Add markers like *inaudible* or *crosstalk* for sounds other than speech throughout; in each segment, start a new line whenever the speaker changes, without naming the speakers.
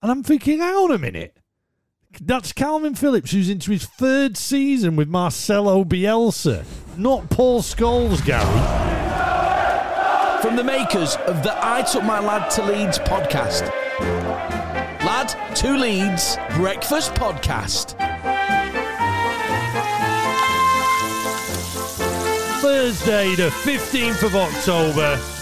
And I'm thinking, hang on a minute. That's Kalvin Phillips, who's into his third season with Marcelo Bielsa, not Paul Scholes, Gary.
From the makers of the I Took My Lad to Leeds podcast. Lad to Leeds Breakfast Podcast.
Thursday, the 15th of October.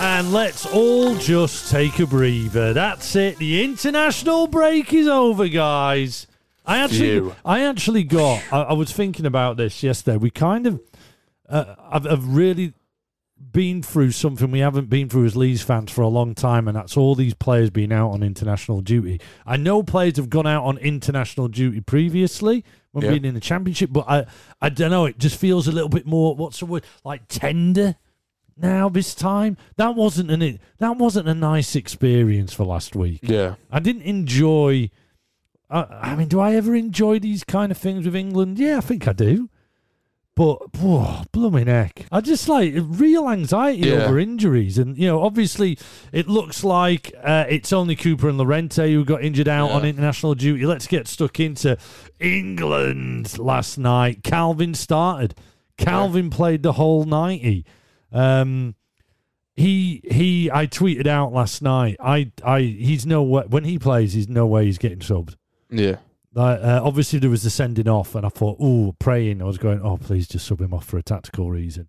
And let's all just take a breather. That's it. The international break is over, guys. I actually,
Phew.
I actually got. I, I was thinking about this yesterday. We kind of, uh, I've, I've really been through something we haven't been through as Leeds fans for a long time, and that's all these players being out on international duty. I know players have gone out on international duty previously when
Yeah.
being in the championship, but I, I don't know. It just feels a little bit more. What's the word? Like tender now this time. That wasn't an. That wasn't a nice experience for last week.
Yeah.
I didn't enjoy. I, I mean, do I ever enjoy these kind of things with England? Yeah, I think I do. But whoa, blooming heck! I just like real anxiety
Yeah.
over injuries, and you know, obviously, it looks like uh, it's only Cooper and Llorente who got injured out on international duty. Let's get stuck into England last night. Kalvin started. Kalvin played the whole ninety. Um, he he I tweeted out last night. I I he's no way when he plays. He's no way he's getting subbed.
Yeah.
Like, uh, obviously there was the sending off, and I thought, oh, praying. I was going, oh, please just sub him off for a tactical reason.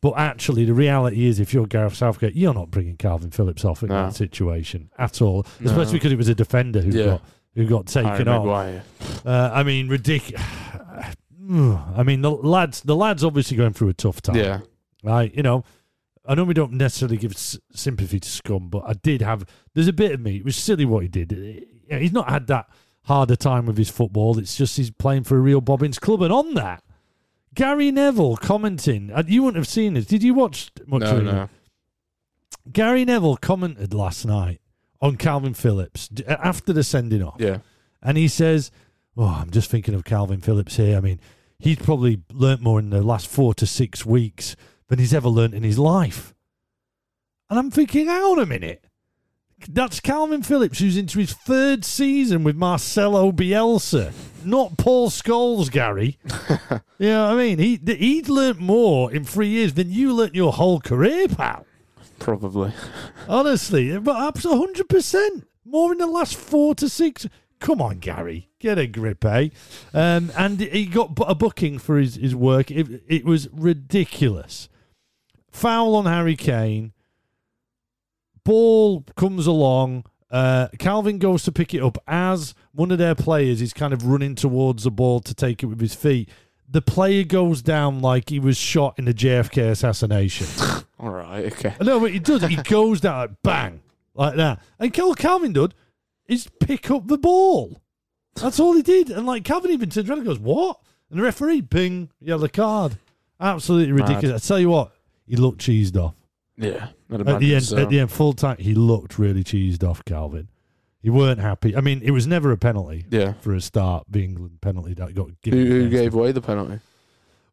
But actually, the reality is, if you're Gareth Southgate, you're not bringing Kalvin Phillips off in
No.
that situation at all,
No.
especially because it was a defender who
Yeah.
got who got taken off. Uh, I mean, ridiculous. *sighs* I mean, the lads, the lads, obviously going through a tough time.
Yeah.
Right, you know, I know we don't necessarily give s- sympathy to Scum, but I did have. There's a bit of me. It was silly what he did. It- it- he's not had that harder time with his football. It's just he's playing for a real Bobbins club. And on that, Gary Neville commenting. uh, You wouldn't have seen this. Did you watch much
No,
of it?
no.
Gary Neville commented last night on Kalvin Phillips d- uh, after the sending off.
Yeah.
And he says, Oh, I'm just thinking of Kalvin Phillips here. I mean, he's probably learnt more in the last four to six weeks than he's ever learnt in his life. And I'm thinking, hang on a minute. That's Kalvin Phillips, who's into his third season with Marcelo Bielsa, not Paul Scholes, Gary. *laughs* you know what I mean? He he'd learnt more in three years than you learnt your whole career, pal.
Probably.
Honestly, but absolutely hundred percent more in the last four to six. Come on, Gary, get a grip, eh? Um, and he got a booking for his, his work. It, it was ridiculous. Foul on Harry Kane. Ball comes along. Uh, Kalvin goes to pick it up as one of their players is kind of running towards the ball to take it with his feet. The player goes down like he was shot in the JFK assassination. *laughs*
All right. Okay.
No, but he does. He goes down like bang, like that. And all Kalvin did is pick up the ball. That's all he did. And like Kalvin even turns around and goes, "What?" And the referee, ping, yellow card. Absolutely
Mad.
ridiculous. I tell you what, he looked cheesed off
Yeah.
At the end.
so.
At the end, full time, he looked really cheesed off. Kalvin, he weren't happy. I mean, it was never a penalty
Yeah.
for a start. The England penalty that got
Who,
given.
who
against
gave
them.
away the penalty?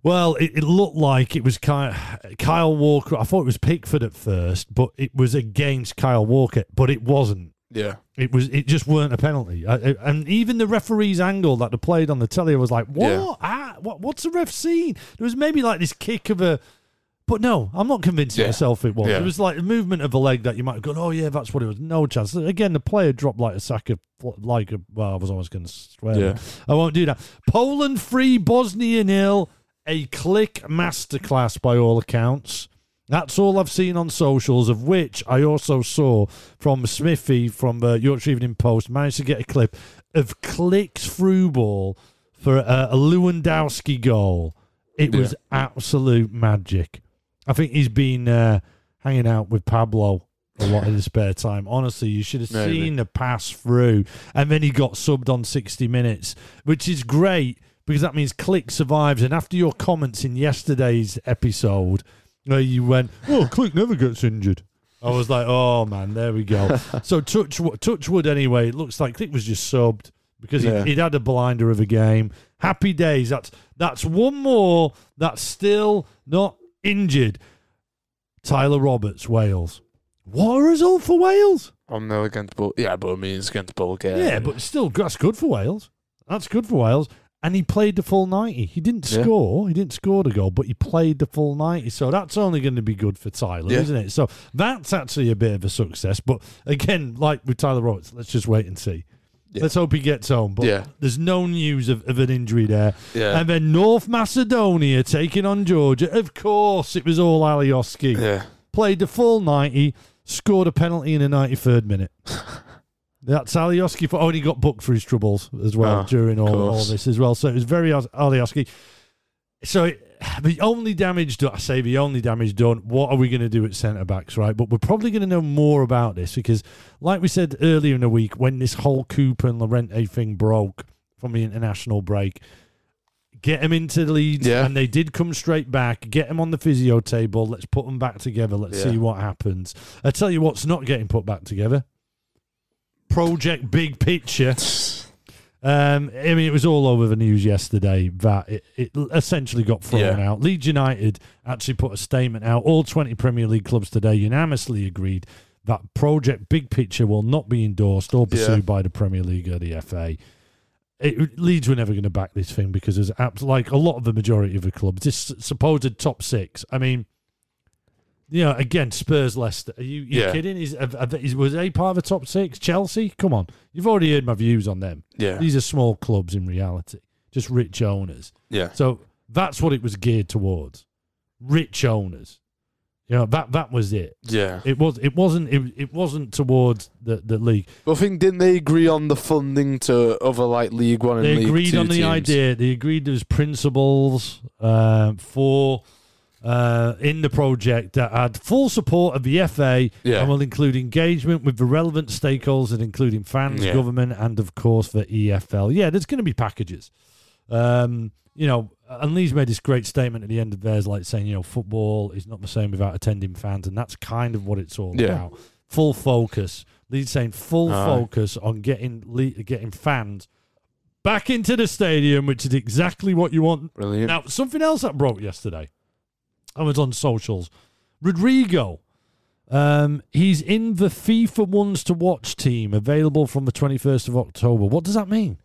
Well, it, it looked like it was Kyle, Kyle Walker. I thought it was Pickford at first, but it was against Kyle Walker. But it wasn't.
Yeah.
It was. It just weren't a penalty. I, I- and even the referee's angle that they played on the telly was like, "What?
Yeah.
Ah, what? What's the ref seen?" There was maybe like this kick of a. But no, I'm not convincing
Yeah.
myself it was.
Yeah.
It was like a movement of a leg that you might have gone, "Oh yeah, that's what it was." No chance. Again, the player dropped like a sack of like a. Well, I was almost going to swear.
Yeah.
I won't do that. Poland free, Bosnia nil. A Klich masterclass by all accounts. That's all I've seen on socials, of which I also saw from Smithy from the Yorkshire Evening Post. Managed to get a clip of Klich's through ball for a, a Lewandowski goal. It was absolute magic. I think he's been uh, hanging out with Pablo a lot in his spare time. Honestly, you should have
Maybe.
seen the pass through. And then he got subbed on 60 minutes, which is great because that means Klich survives. And after your comments in yesterday's episode, where you went, oh, Klich never gets injured. I was like, oh man, there we go. *laughs* so touch touchwood anyway. It looks like Klich was just subbed because
Yeah.
he, he'd had a blinder of a game. Happy days. That's that's one more that's still not injured. Tyler Roberts, Wales. What a result for Wales!
One nil against Bull. Yeah, but I mean it's against Bulgaria.
Yeah, but still, that's good for Wales. That's good for Wales. And he played the full 90. He didn't
Yeah.
score. He didn't score the goal, but he played the full 90. So that's only going to be good for Tyler,
Yeah.
isn't it? So that's actually a bit of a success. But again, like with Tyler Roberts, let's just wait and see.
Yeah.
Let's hope he gets home. But
Yeah.
there's no news of, of an injury there.
Yeah.
And then North Macedonia taking on Georgia. Of course, it was all Alioski.
yeah.
Played the full 90, scored a penalty in the 93rd minute. *laughs* That's Alioski. For, oh, and he got booked for his troubles as well
Ah,
during all, all this as well. So it was very Al- Alioski. So it, *sighs* the only damage done, I say the only damage done, what are we going to do at centre backs, right? But we're probably going to know more about this because, like we said earlier in the week, when this whole Cooper and Llorente thing broke from the international break, get them into the lead,
Yeah.
and they did come straight back. Get them on the physio table. Let's put them back together. Let's
Yeah.
see what happens. I tell you what's not getting put back together. Project Big Picture. *laughs* Um, I mean, it was all over the news yesterday that it, it essentially got thrown
Yeah.
out. Leeds United actually put a statement out. All 20 Premier League clubs today unanimously agreed that Project Big Picture will not be endorsed or pursued
Yeah.
by the Premier League or the FA. It, Leeds were never going to back this thing because there's abs- like a lot of the majority of the clubs. This supposed top six. I mean, you know, again, Spurs, Leicester. Are you, you
Yeah.
kidding? Is, is was they part of the top six? Chelsea, come on, you've already heard my views on them.
Yeah.
These are small clubs in reality, just rich owners.
Yeah.
So that's what it was geared towards, rich owners. You know that that was it.
Yeah.
It was. It wasn't. It, it wasn't towards the, the league.
But I think didn't they agree on the funding to other like League One and
They agreed
Two
on the
teams?
idea. They agreed there's principles uh, for uh, in the project that had full support of the FA
Yeah.
and will include engagement with the relevant stakeholders, and including fans,
Yeah.
government, and of course the EFL. Yeah, there's going to be packages. Um, you know, and Leeds made this great statement at the end of theirs, like saying, you know, football is not the same without attending fans, and that's kind of what it's all
Yeah.
about. Full focus. Leeds saying full
Aye.
focus on getting getting fans back into the stadium, which is exactly what you want.
Brilliant.
Now, something else that broke yesterday. I was on socials. Rodrigo. Um, he's in the FIFA ones to watch team available from the 21st of October. What does that mean?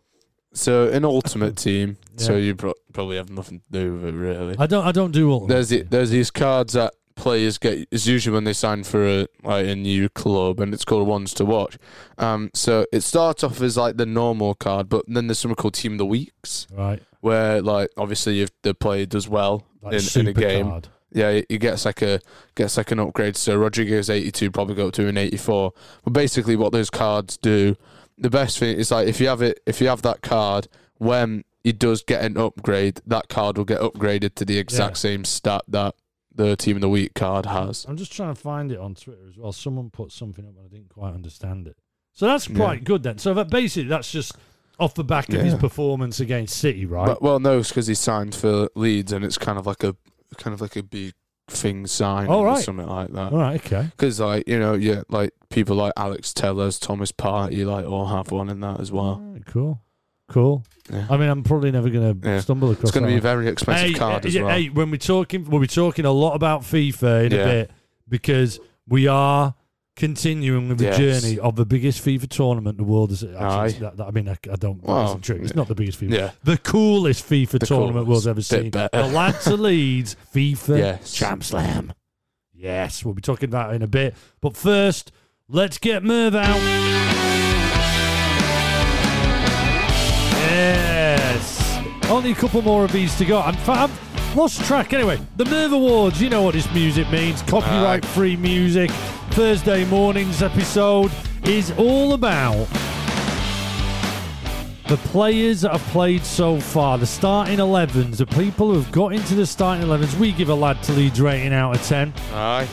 So an ultimate team. *laughs* So you pro- probably have nothing to do with it really.
I don't I don't do all
There's the, there's these cards that players get. It's usually when they sign for a like a new club, and it's called ones to watch. Um, so it starts off as like the normal card, but then there's something called Team of the Weeks,
right.
where like obviously if the player does well
Like
in, in a game,
card.
Yeah, he- gets like a gets like an upgrade. So Rodriguez eighty two probably go up to an eighty four. But basically, what those cards do, the best thing is like if you have it, if you have that card, when he does get an upgrade, that card will get upgraded to the exact
Yeah.
same stat that the team of the week card has.
I'm just trying to find it on Twitter as well. Someone put something up and I didn't quite understand it. So that's
Yeah.
quite good then. So that basically that's just off the back of his performance against City, right?
But, well, no, it's because he signed for Leeds, and it's kind of like a kind of like a big thing sign
Oh,
or something like that.
all right, okay.
Because like you know, yeah, like people like Alex Telles, Thomas Partey, like all have one in that as well.
Right, cool. Cool.
Yeah.
I mean, I'm probably never going to
Yeah.
stumble across
It's going to be a very expensive
hey,
card
uh,
as
yeah,
well.
Hey, when we're talking, we'll be talking a lot about FIFA in a bit because we are continuing with the
Yes.
journey of the biggest FIFA tournament the world has. Actually, that, that- I mean, I, I don't.
Well,
isn't true. It's not the biggest FIFA.
Yeah.
The coolest FIFA
The
tournament
coolest.
world's ever seen.
better.
The lads of Leeds *laughs* FIFA
Yes.
Champ Slam. Yes, we'll be talking about in a bit. But first, let's get Merv out. Yes. Only a couple more of these to go. I'm, I've lost track. Anyway, the Merv Awards, you know what this music means. Copyright free music. Thursday morning's episode is all about the players that have played so far, the starting 11s, the people who have got into the starting 11s. We give a lad to Leeds rating out of 10.
Aye.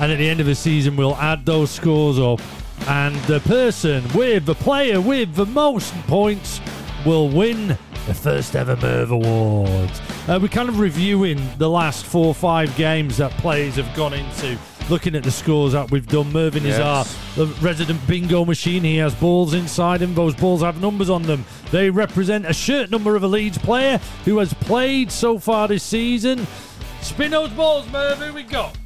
And at the end of the season, we'll add those scores up. And the person with the player with the most points will win the first ever Merv Awards. Uh, we're kind of reviewing the last four or five games that players have gone into, looking at the scores that we've done. Mervyn is our
Yes.
the resident bingo machine. He has balls inside him. Those balls have numbers on them. They represent a shirt number of a Leeds player who has played so far this season. Spin those balls, Merv. Who we got?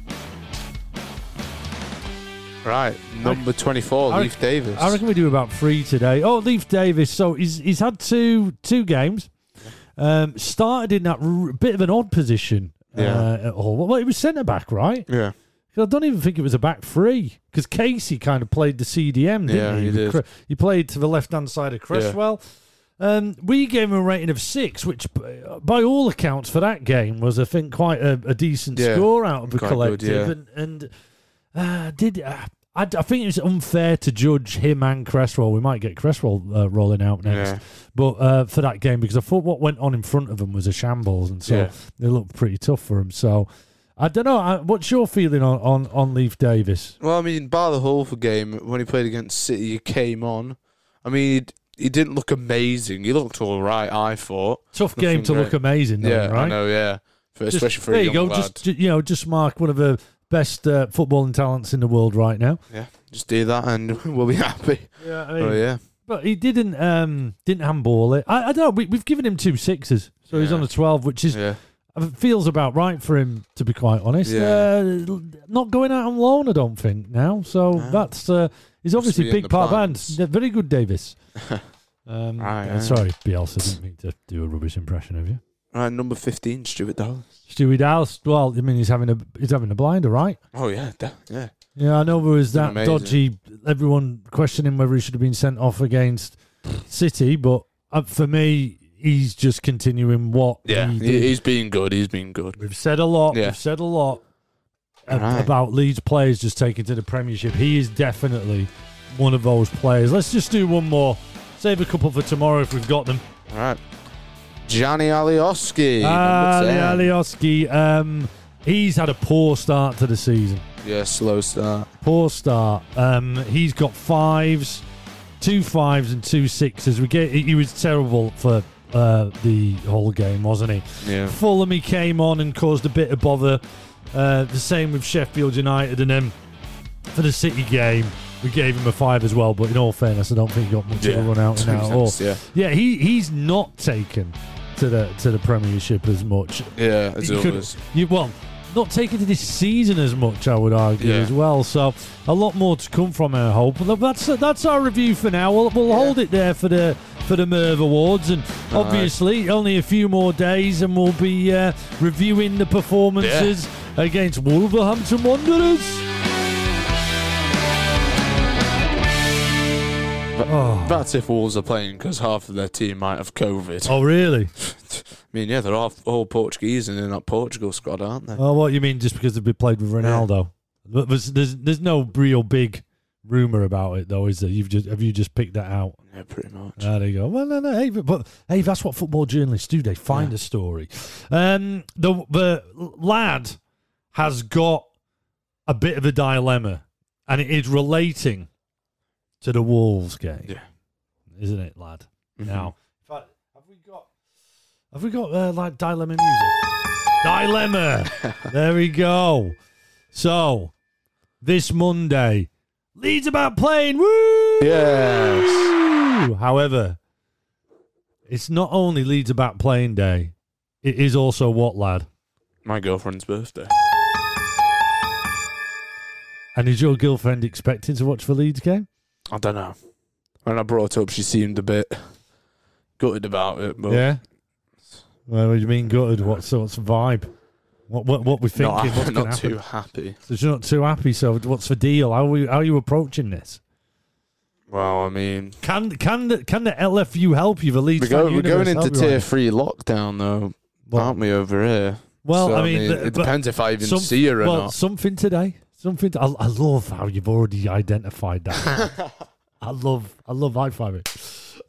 Right, number 24,
I
Leif Davis.
I reckon we do about three today. Oh, Leif Davis. So he's he's had two two games. Um, started in that r- bit of an odd position.
Yeah.
Uh, at Hull. Well, it was centre back, right?
yeah.
I don't even think it was a back three because Casey kind of played the CDM, didn't
Yeah,
he?
he did.
He played to the left hand side of Cresswell. Um, we gave him a rating of six, which, by all accounts, for that game was, I think, quite a, a decent
Yeah,
score out of the
quite good,
collective.
yeah.
And, and uh, did uh, I, I think it was unfair to judge him and Cresswell. We might get Cresswell uh, rolling out next,
Yeah.
but uh, for that game because I thought what went on in front of him was a shambles, and so
Yeah.
they looked pretty tough for him. So. I don't know. I, what's your feeling on, on, on Leif Davis?
Well, I mean, bar the Hull for game when he played against City, he came on. I mean, he, he didn't look amazing. He looked all right. I thought.
Tough game to
Nothing
look amazing, though,
yeah,
right?
I know. Yeah, for,
Just-
especially for
there
a
you go.
lad.
Just you know, just mark one of the best uh, footballing talents in the world right now.
yeah, just do that and *laughs* we'll be happy.
Yeah, I
Oh yeah,
but he didn't um didn't handball it. I, I don't know. We, we've given him two sixes, so he's on a twelve, which is
yeah,
feels about right for him to be quite honest.
Yeah.
Uh, not going out on loan, I don't think now. So
No.
that's uh, he's obviously big part band.
plans.
Yeah, very good, Davis. *laughs* Um,
Right,
uh,
yeah.
Sorry, Bielsa didn't mean to do a rubbish impression of you.
Right. Number fifteen, Stuart Dallas.
Stewie Dallas. Well, I mean, he's having a he's having a blinder, right?
Oh yeah, da- yeah,
Yeah, I know there was that
Amazing.
dodgy. Everyone questioning whether he should have been sent off against City, but uh, for me, he's just continuing what
yeah.
he
He,
did.
he's been good. He's been good.
We've said a lot.
Yeah.
We've said a lot ab-
Right.
about Leeds players just taking to the Premiership. He is definitely one of those players. Let's just do one more. Save a couple for tomorrow if we've got them.
All right, Gjanni Alioski. 10.
Alioski, um, he's had a poor start to the season.
Yeah, slow start.
Poor start. Um, he's got fives, two fives and two sixes. We get, he was terrible for uh, the whole game, wasn't he?
Yeah,
Fulham, he came on and caused a bit of bother. Uh, the same with Sheffield United, and then for the City game, we gave him a five as well. But in all fairness, I don't think he got much of a run out *laughs* and out. at all.
yeah,
Yeah, he he's not taken to the to the Premiership as much.
yeah. As
You could-
always.
You well, not taken to this season as much, I would argue
Yeah.
as well. So a lot more to come from our hope. But that's that's our review for now. We'll, we'll hold it there for the for the Merv Awards, and
All right.
obviously only a few more days, and we'll be uh, reviewing the performances against Wolverhampton Wanderers. Oh.
That's if Wolves are playing because half of their team might have COVID.
oh, really? *laughs*
I mean, yeah, they're all, all Portuguese and they're not Portugal squad, aren't they?
Oh, what you mean? Just because they've been played with Ronaldo? But there's, there's there's no real big rumor about it, though, is there? You've just have you just picked that out?
Yeah, pretty much.
There you go. Well, no, no. Hey, but, but hey, that's what football journalists do. They find
Yeah.
a story. Um, the the lad has got a bit of a dilemma, and it is relating to the Wolves game.
Yeah.
isn't it, lad?
Mhm.
Now, have we got have we got uh, like dilemma music? dilemma. *laughs* there we go. So this Monday, Leeds about playing. Woo!
Yes.
However, it's not only Leeds about playing day. It is also what, lad?
My girlfriend's birthday.
And is your girlfriend expecting to watch the Leeds game?
I don't know. When I brought up, she seemed a bit gutted about it, but
yeah. Well, what do you mean gutted? What sorts of vibe? What what what we thinking? *laughs*
not,
What's
not too happy.
So you're not too happy. So what's the deal? How are we, how are you approaching this?
Well, I mean,
Can can the, can the LFU help you? The Leeds
we're, go, we're going into tier
right
three lockdown, though?
Well,
aren't we over here?
well
So,
I mean,
it depends if I even
some-
see her or
well,
not.
something today. Something. I, I love how you've already identified that. *laughs* I love. I love high fiving.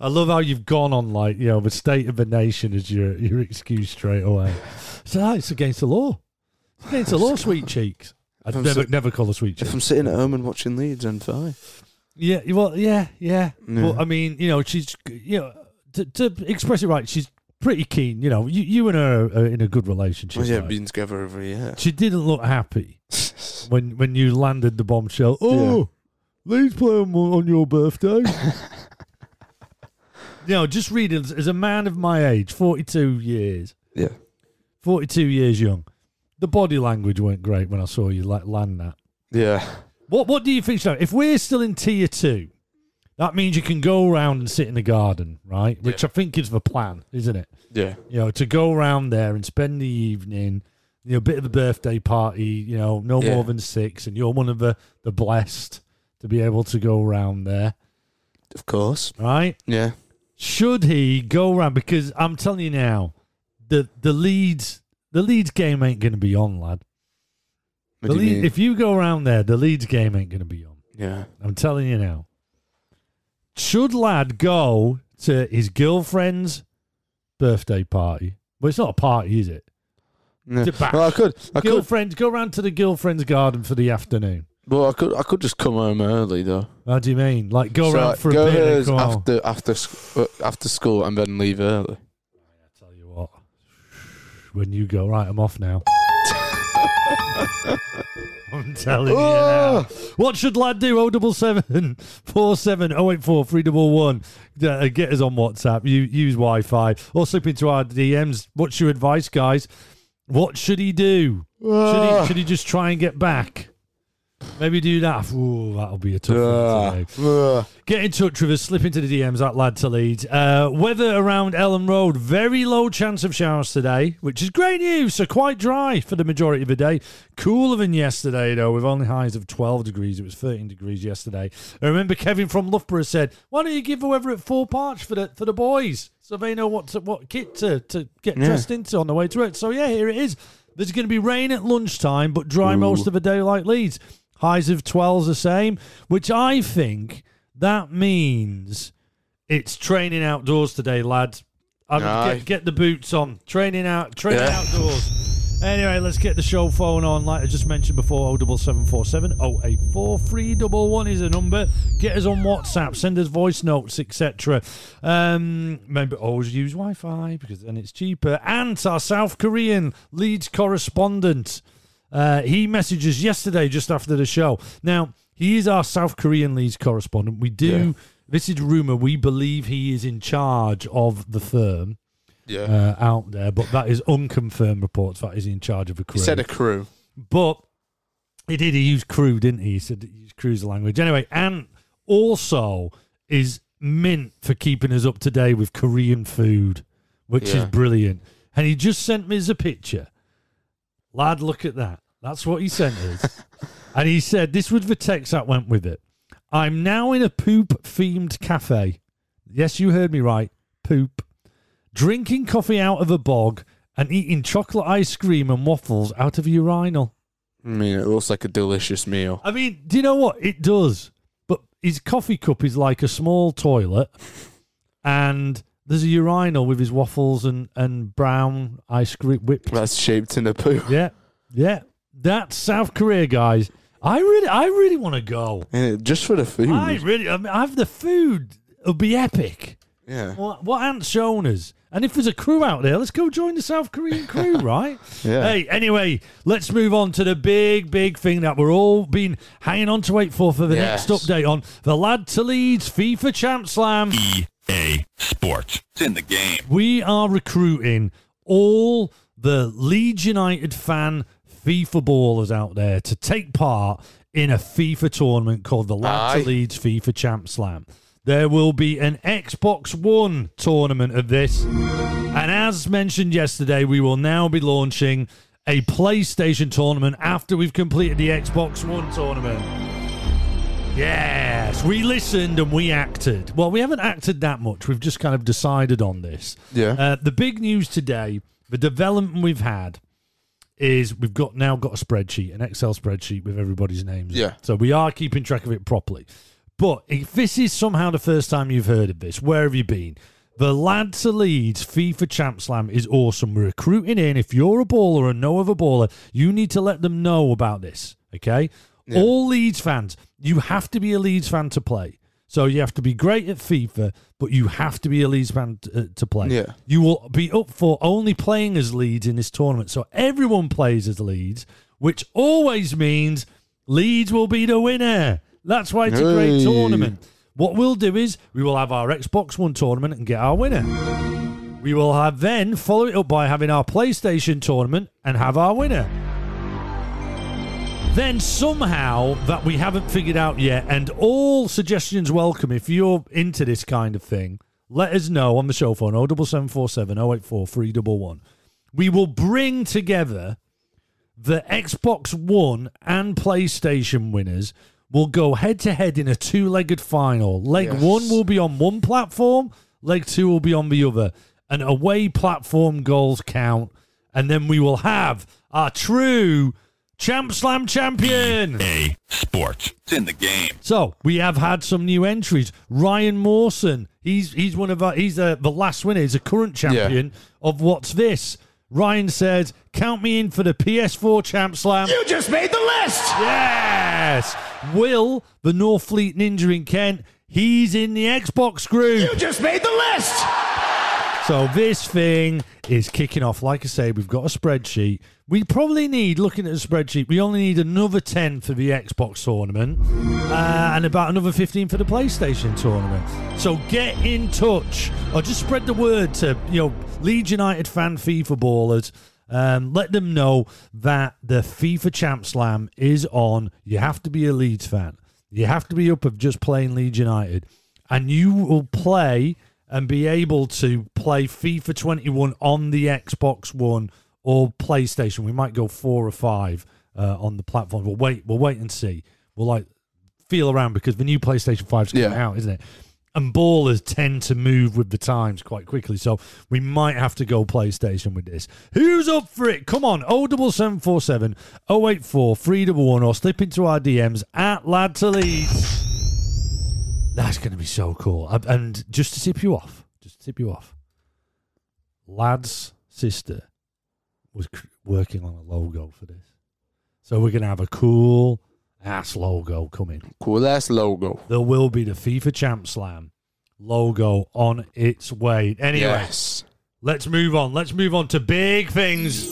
I love how you've gone on like you know the state of the nation as your your excuse straight away. So ah, it's against the law. It's against the law, *laughs* sweet cheeks. I'd
I'm
never never call her sweet cheeks. If.
I'm sitting at home and watching Leeds, then fine.
Yeah. Well. Yeah. Yeah.
Yeah.
But I mean, you know, she's you know to, to express it right, she's pretty keen. You know, you you and her are in a good relationship.
Well, yeah,
right?
been together over a year.
She didn't look happy *laughs* when when you landed the bombshell. Oh, Leeds play on, your birthday. *laughs* you know, just reading as a man of my age, forty two years,
Yeah.
forty two years young. The body language weren't great when I saw you like land that.
Yeah.
What What do you think? So, if we're still in tier two, that means you can go around and sit in the garden, right? Which I think is the plan, isn't it?
Yeah.
You know, to go around there and spend the evening, you know, a bit of a birthday party. You know, no
Yeah.
more than six, and you're one of the the blessed to be able to go around there,
Of course.
right?
Yeah.
Should he go around? Because I'm telling you now, the the Leeds the Leeds game ain't going to be on, lad.
What
The
do you
Leeds-
mean?
if you go around there, the Leeds game ain't going to be on.
yeah.
I'm telling you now. Should lad go to his girlfriend's birthday party? Well, it's not a party, is it?
No.
To bash.
Well, I could. I.
Girlfriend, go round to the girlfriend's garden for the afternoon.
Well, I could. I could just come home early though.
What do you mean? Like go round
like,
for a bit and
hers
come home?
after after sc- uh, after school and then leave early.
I tell you what, when you go, right, I'm off now. *laughs* I'm telling you now. What should lad do? Oh double seven four seven oh eight four three double one. Uh, Get us on WhatsApp. You use Wi-Fi or slip into our DMs. What's your advice, guys? What should he do? Should he should he just try and get back? Maybe do that. Ooh, that'll be a tough one today.
Ugh.
Get in touch with us. Slip into the DMs at Lad to Leeds. Uh, weather around Elland Road. Very low chance of showers today, which is great news. So quite dry for the majority of the day. Cooler than yesterday, though, with only highs of 12 degrees. It was 13 degrees yesterday. I remember Kevin from Loughborough said, "Why don't you give the weather at Four parts for the for the boys, so they know what to, what kit to, to get
Yeah.
dressed into on the way to it." So yeah, here it is. There's going to be rain at lunchtime, but dry most of the day, like Leeds. Highs of 12's the same, which I think that means it's training outdoors today, lads. I get, get the boots on. Training out, training
Yeah.
outdoors. Anyway, let's get the show phone on. Like I just mentioned before, 07747 084 311 is a number. Get us on WhatsApp, send us voice notes, etc. Um, maybe always use Wi Fi because then it's cheaper. And our South Korean Leeds correspondent. Uh, he messages yesterday just after the show. Now, he is our South Korean Leeds correspondent. We do,
Yeah.
this is rumor, we believe he is in charge of the firm
Yeah.
uh, out there, but that is unconfirmed reports that he's in charge of a crew.
he said a crew.
but he did, he used crew, didn't he? He said he used crew's language. Anyway, and also is mint for keeping us up to date with Korean food, which is brilliant. And he just sent me as a picture. Lad, look at that. That's what he sent us. *laughs* and he said, this was the text that went with it. I'm now in a poop themed cafe. Yes, you heard me right. Poop. Drinking coffee out of a bog and eating chocolate ice cream and waffles out of a urinal.
I mean, it looks like a delicious meal.
I mean, do you know what? It does. But his coffee cup is like a small toilet, *laughs* and there's a urinal with his waffles and, and brown ice cream whipped.
That's shaped in a poo.
Yeah, yeah. That's South Korea, guys. I really, I really want to go.
Yeah, just for the food.
I really, I mean, I have the food. It'll be epic.
yeah.
What, what Ant's shown us. And if there's a crew out there, let's go join the South Korean crew, *laughs* right?
Yeah.
Hey, anyway, let's move on to the big, big thing that we're all been hanging on to wait for for the
Yes.
next update on the Lad to Leeds FIFA Champ Slam.
EA Sports. It's in the game.
We are recruiting all the Leeds United fan FIFA ballers out there to take part in a FIFA tournament called the Lad
Aye.
to Leeds FIFA Champ Slam. There will be an Xbox One tournament of this. And as mentioned yesterday, we will now be launching a PlayStation tournament after we've completed the Xbox One tournament. Yes, we listened and we acted. Well, we haven't acted that much. We've just kind of decided on this.
Yeah.
Uh, the big news today, the development we've had, is we've got now got a spreadsheet, an Excel spreadsheet with everybody's names.
Yeah.
So we are keeping track of it properly. But if this is somehow the first time you've heard of this, where have you been? The Lad to Leeds FIFA Champ Slam is awesome. We're recruiting in. If you're a baller and know of a baller, you need to let them know about this. Okay? All Leeds fans, you have to be a Leeds fan to play. So you have to be great at FIFA, but you have to be a Leeds fan t- uh, to play.
Yeah.
You will be up for only playing as Leeds in this tournament. So everyone plays as Leeds, which always means Leeds will be the winner. That's why it's a great
Hey.
tournament. What we'll do is we will have our Xbox One tournament and get our winner. We will have then follow it up by having our PlayStation tournament and have our winner. Then somehow that we haven't figured out yet, and all suggestions welcome if you're into this kind of thing, let us know on the show phone 07747 084 311. We will bring together the Xbox One and PlayStation winners will go head to head in a two legged final. Leg
Yes.
one will be on one platform, leg two will be on the other. And away platform goals count. And then we will have our true Champ Slam champion.
EA Sports. It's in the game.
So we have had some new entries. Ryan Mawson, he's he's one of our he's uh, the last winner. He's a current champion of what's this. Ryan says, "Count me in for the PS4 Champ Slam."
You just made the list!
Yes. Will the Northfleet Ninja in Kent? He's in the Xbox group.
You just made the list!
So this thing is kicking off. Like I say, we've got a spreadsheet. We probably need, looking at the spreadsheet, we only need another 10 for the Xbox tournament uh, and about another 15 for the PlayStation tournament. So get in touch or just spread the word to, you know, Leeds United fan FIFA ballers. Um, let them know that the FIFA Champ Slam is on. You have to be a Leeds fan. You have to be up of just playing Leeds United. And you will play and be able to play FIFA 21 on the Xbox One or PlayStation. We might go four or five uh, on the platform. We'll wait. We'll wait and see. We'll like feel around because the new PlayStation 5's coming
Yeah.
out, isn't it? And ballers tend to move with the times quite quickly, so we might have to go PlayStation with this. Who's up for it? Come on, 07747 084 311 or slip into our DMs at Lad to Leeds. That's going to be so cool. And- And just to tip you off, just to tip you off, Lad's sister was cr- working on a logo for this. So we're going to have a cool ass logo coming.
Cool ass logo.
There will be the FIFA Champ Slam logo on its way. Anyway,
Yes.
let's move on. Let's move on to big things.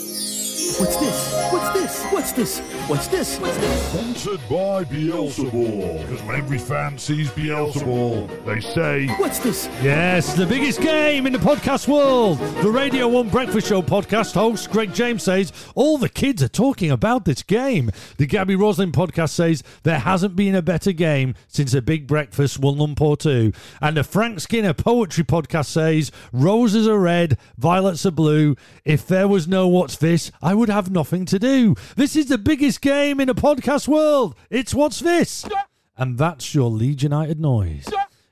What's this? What's this? What's this? What's this? What's this?
Sponsored by Beelzebul. Because when every fan sees Beelzebul, they say,
What's this?
Yes, the biggest game in the podcast world. The Radio 1 Breakfast Show podcast host, Greg James, says all the kids are talking about this game. The Gaby Roslin podcast says there hasn't been a better game since a big breakfast one won Lumpur 2. And the Frank Skinner poetry podcast says roses are red, violets are blue. If there was no What's This, I would have nothing to do. This is the biggest game in the podcast world. It's What's This? And that's your Leeds United noise.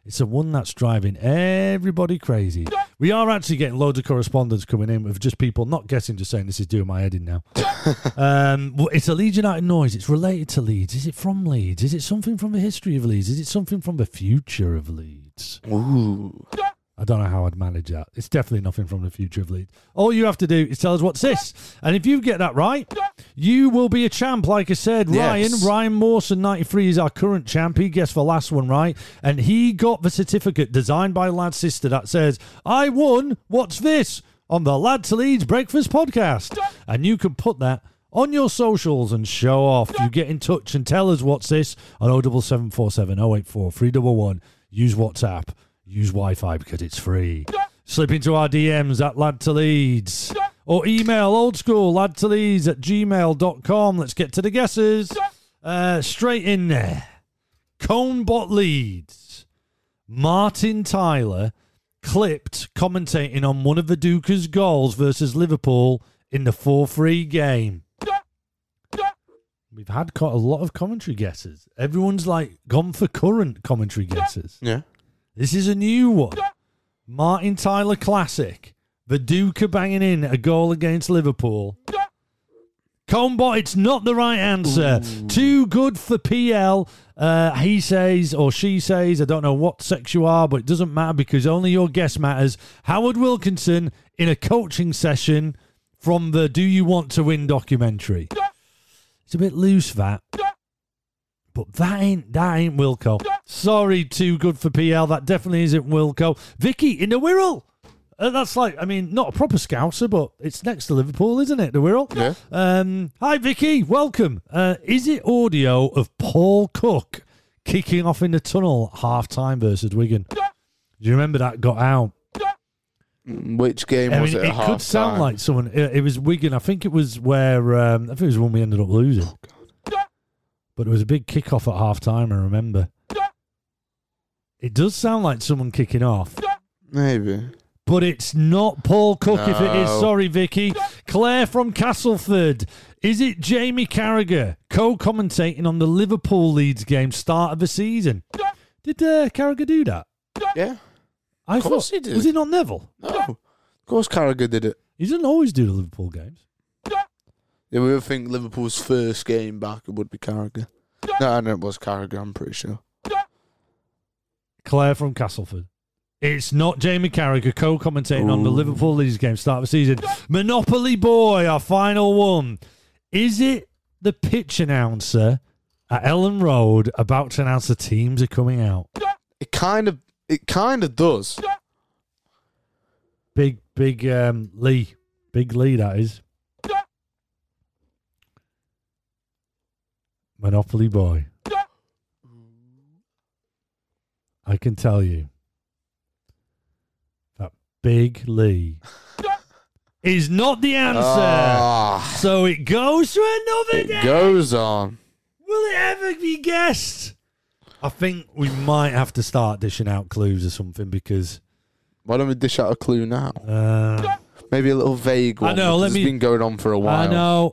It's the one that's driving everybody crazy. We are actually getting loads of correspondence coming in with just people not guessing, just saying this is doing my head in now. *laughs* um, it's a Leeds United noise. It's related to Leeds. Is it from Leeds? Is it something from the history of Leeds? Is it something from the future of Leeds?
Ooh.
I don't know how I'd manage that. It's definitely nothing from the future of Leeds. All you have to do is tell us what's this. And if you get that right, you will be a champ. Like I said, Ryan,
Yes.
Ryan Mawson, 93, is our current champ. He guessed the last one right. And he got the certificate designed by Lad's sister that says, I won, what's this? On the Lad to Leeds Breakfast podcast. And you can put that on your socials and show off. You get in touch and tell us what's this on 07747 084 311. Use WhatsApp. Use Wi Fi because it's free. Slip into our DMs at Lad to Leeds. Or email old school lad to Leeds at gmail.com. Let's get to the guesses. Uh, straight in there. Conebot Leeds. Martin Tyler clipped commentating on one of Viduka's goals versus Liverpool in the 4 3 game. We've had quite a lot of commentary guesses. Everyone's like gone for current commentary guesses.
Yeah.
This is a new one. Martin Tyler classic. Viduka banging in a goal against Liverpool. Combot, it's not the right answer. Too good for PL. Uh, he says, or she says, I don't know what sex you are, but it doesn't matter because only your guess matters. Howard Wilkinson in a coaching session from the Do You Want to Win documentary. It's a bit loose, that. But that ain't that ain't Wilco. Sorry, too good for PL. That definitely isn't Wilco. Vicky in the Wirral. Uh, that's like, I mean, not a proper Scouser, but it's next to Liverpool, isn't it? The Wirral.
Yeah.
Um, hi, Vicky. Welcome. Uh, is it audio of Paul Cook kicking off in the tunnel at half time versus Wigan? Do you remember that got out?
Which game
I
was
mean,
it?
it could sound
half-time?
like someone. It, it was Wigan. I think it was where. Um, I think it was when we ended up losing. but it was a big kickoff at half time. I remember. It does sound like someone kicking off.
Maybe.
But it's not Paul Cook if it is. Sorry, Vicky. Claire from Castleford. Is it Jamie Carragher co commentating on the Liverpool Leeds game start of the season? Did uh, Carragher do that?
Yeah.
I
course
thought,
he did.
Was it not Neville?
No. Of course, Carragher did it.
He doesn't always do the Liverpool games.
Yeah, we would think Liverpool's first game back it would be Carragher. No, no, it was Carragher. I'm pretty sure.
Claire from Castleford. It's not Jamie Carragher co commentating on the Liverpool Leeds game start of the season. Monopoly Boy, our final one. Is it the pitch announcer at Elland Road about to announce the teams are coming out?
It kind of, it kind of does.
Big, big um, Lee. Big Lee, that is. Monopoly Boy. I can tell you that Big Lee *laughs* is not the answer.
Ah,
so it goes to another
it
day.
goes on.
Will it ever be guessed? I think we might have to start dishing out clues or something because
Why don't we dish out a clue now?
uh,
Maybe a little vague
I know, let
it's
me-
been going on for a while.
I know.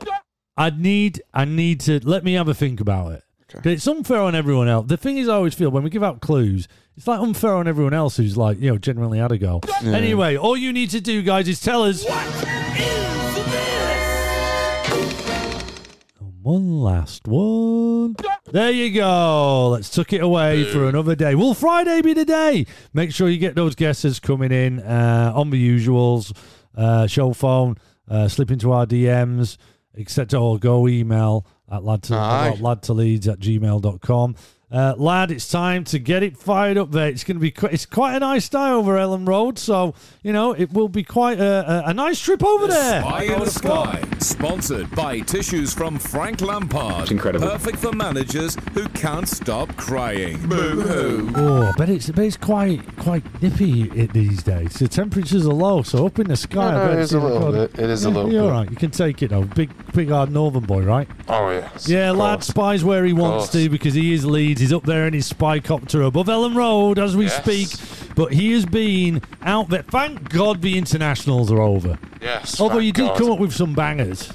I need. I need to let me have a think about it.
Okay.
It's unfair on everyone else. The thing is, I always feel when we give out clues, it's like unfair on everyone else who's like, you know, genuinely had a go.
Yeah.
Anyway, all you need to do, guys, is tell us. What is And one last one. There you go. Let's tuck it away for another day. Will Friday be the day? Make sure you get those guesses coming in uh, on the usuals, uh, show phone, uh, slip into our DMs, etc. Or go email at lad to,
Aye.
lad to leeds at gmail.com. Uh, lad, it's time to get it fired up there. It's going to be qu- it's quite a nice day over Elland Road, so you know it will be quite a, a, a nice trip over there.
Spy in the Sky, sponsored by Tissues from Frank Lampard. It's
incredible.
Perfect for managers who can't stop crying. Boo hoo.
Oh, I bet it's, I bet it's quite quite nippy i- these days. The temperatures are low, so up in the sky. I
No, no,
bet
it
it's
a little bit. It is a little
You're
bit.
all right. You can take it though. Big, big hard northern boy, right?
Oh yes.
Yeah, lad spies where he wants to because he is Leeds. He's up there in his spy copter above Elland Road as we
Yes.
speak. But he has been out there. Thank God the internationals are over.
Yes.
Although you did
God.
come up with some bangers.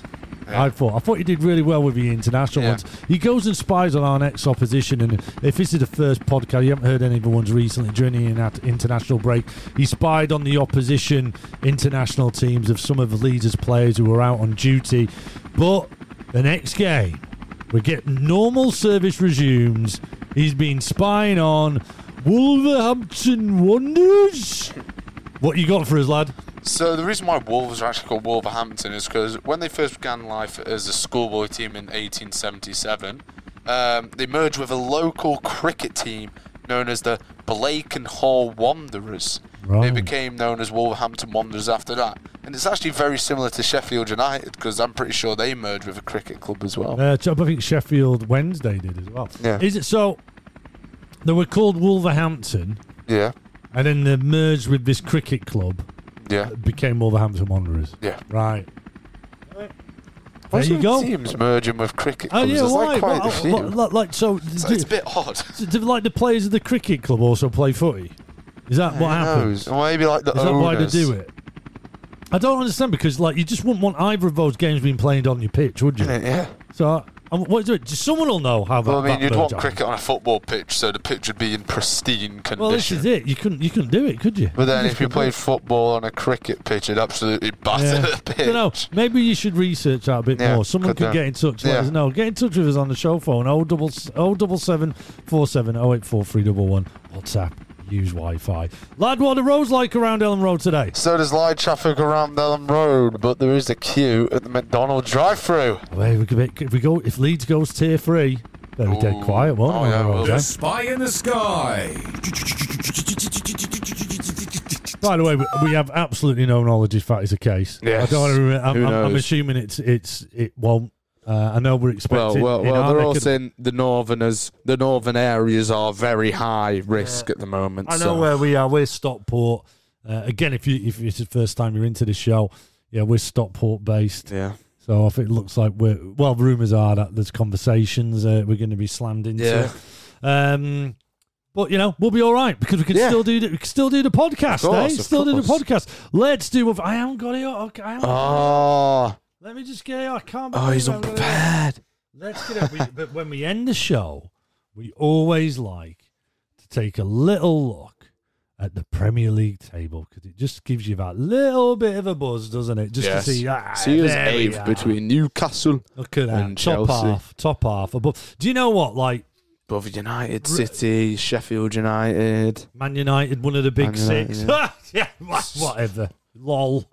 Yeah.
I thought. I thought you did really well with the international
Yeah.
ones. He goes and spies on our next opposition, and if this is the first podcast, you haven't heard any of the ones recently during the interna- international break. He spied on the opposition international teams of some of the leaders' players who were out on duty. But the next game, we get normal service resumes. He's been spying on Wolverhampton Wanderers. What you got for us, lad?
So the reason why Wolves are actually called Wolverhampton is because when they first began life as a schoolboy team in 1877, um, they merged with a local cricket team known as the Blakenhall Wanderers. They
Right.
became known as Wolverhampton Wanderers after that. And it's actually very similar to Sheffield United because I'm pretty sure they merged with a cricket club as well.
Uh, I think Sheffield Wednesday did as well.
Yeah.
Is it so? They were called Wolverhampton,
Yeah,
and then they merged with this cricket club,
yeah,
became Wolverhampton Wanderers.
yeah.
Right. There
Why
you go.
Teams merging with cricket
Oh
clubs.
yeah,
There's
why?
like quite
Well,
a few.
well, like, so,
So
do,
it's a bit odd. *laughs*
do, like the players of the cricket club also play footy? Is that what happens?
Or maybe like the
Is that why they do it? I don't understand because like you just wouldn't want either of those games being played on your pitch, would you?
Yeah.
So um, what is it? Someone will know how that.
Well, I mean, you'd want cricket on a football pitch, so the pitch would be in pristine condition.
Well, this is it. You couldn't. You couldn't do it, could you?
But then,
You
if you played
it.
football on a cricket pitch, it'd absolutely batter the pitch.
know. Maybe you should research that a bit
Yeah,
more. Someone
could
could get in touch. Let
Yeah.
us know. Get in touch with us on the show phone. Oh double oh double seven four seven oh eight four three double one. WhatsApp. Use Wi-Fi. Lad, what are the roads like around Elland Road today?
So there's light traffic around Elland Road, but there is a queue at the McDonald's drive-through.
Well, we could if we go if Leeds goes tier three, they'll be dead quiet, won't
Oh, yeah,
on the
well,
road, eh?
Spy in the Sky.
By the way, we- we have absolutely no knowledge if that is the case.
Yes.
I don't want to. Remember, I'm,
Who
I'm, I'm assuming it's it's it won't. Uh, I know we're
Well,
expecting.
well,
in
well. They're all saying the northerners, the northern areas are very high risk at the moment.
I know
so.
where we are. We're Stockport. Uh, again, if you if it's the first time you're into the show, yeah, we're Stockport based.
Yeah.
So if it looks like we're well, rumours are that there's conversations uh, we're going to be slammed into.
Yeah.
Um, but you know we'll be all right because we can
Yeah.
still do the, we can still do the podcast.
Of course,
eh? Still do the podcast. Let's do. I haven't got it. Okay, I haven't-
Oh,
Let me just get. I can't.
oh, he's
got
unprepared.
Let's get it. We, *laughs* but when we end the show, we always like to take a little look at the Premier League table because it just gives you that little bit of a buzz, doesn't it? Just
Yes.
to see. Ah,
See us eighth between Newcastle,
Look at that.
and
top
Chelsea.
half. Top half. Above. Do you know what? Like
above United, City, Sheffield United.
Man United, one of the big
United,
six. *laughs* yeah, wha- whatever. Lol.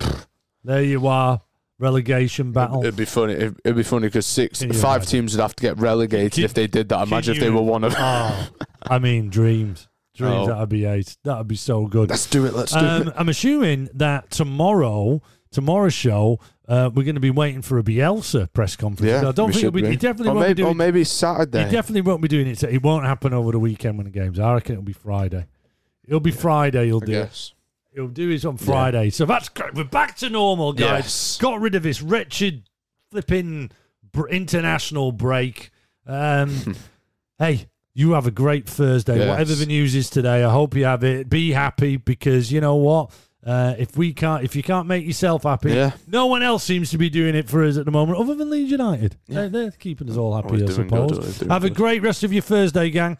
There you are. Relegation battle.
It'd be funny. It'd, it'd be funny because six,
Can you
five
imagine?
teams would have to get relegated
Can-
if they did that. Imagine if they
you-
were one of.
Oh, I mean, dreams. Dreams.
Oh.
That'd be eight. That'd be so good.
Let's do it. Let's do
Um,
it.
I'm assuming that tomorrow, tomorrow's show, uh, we're going to be waiting for a Bielsa press conference.
Yeah,
I don't
we
think it'll
should
be,
be.
he definitely
or
won't
maybe,
be
or
doing.
maybe Saturday.
He definitely won't be doing it. It won't happen over the weekend when the games. are. I reckon it'll be Friday. It'll be Friday. He'll
I
do it.
guess.
He'll do it on Friday. So that's great. We're back to normal, guys.
Yes.
Got rid of this wretched flipping international break. Um, *laughs* hey, you have a great Thursday.
Yes.
Whatever the news is today, I hope you have it. Be happy because you know what. Uh, if we can't, if you can't make yourself happy,
Yeah.
no one else seems to be doing it for us at the moment, other than Leeds United.
Yeah.
They're, they're keeping us all happy,
Always
I suppose.
good,
Have a great rest of your Thursday, gang.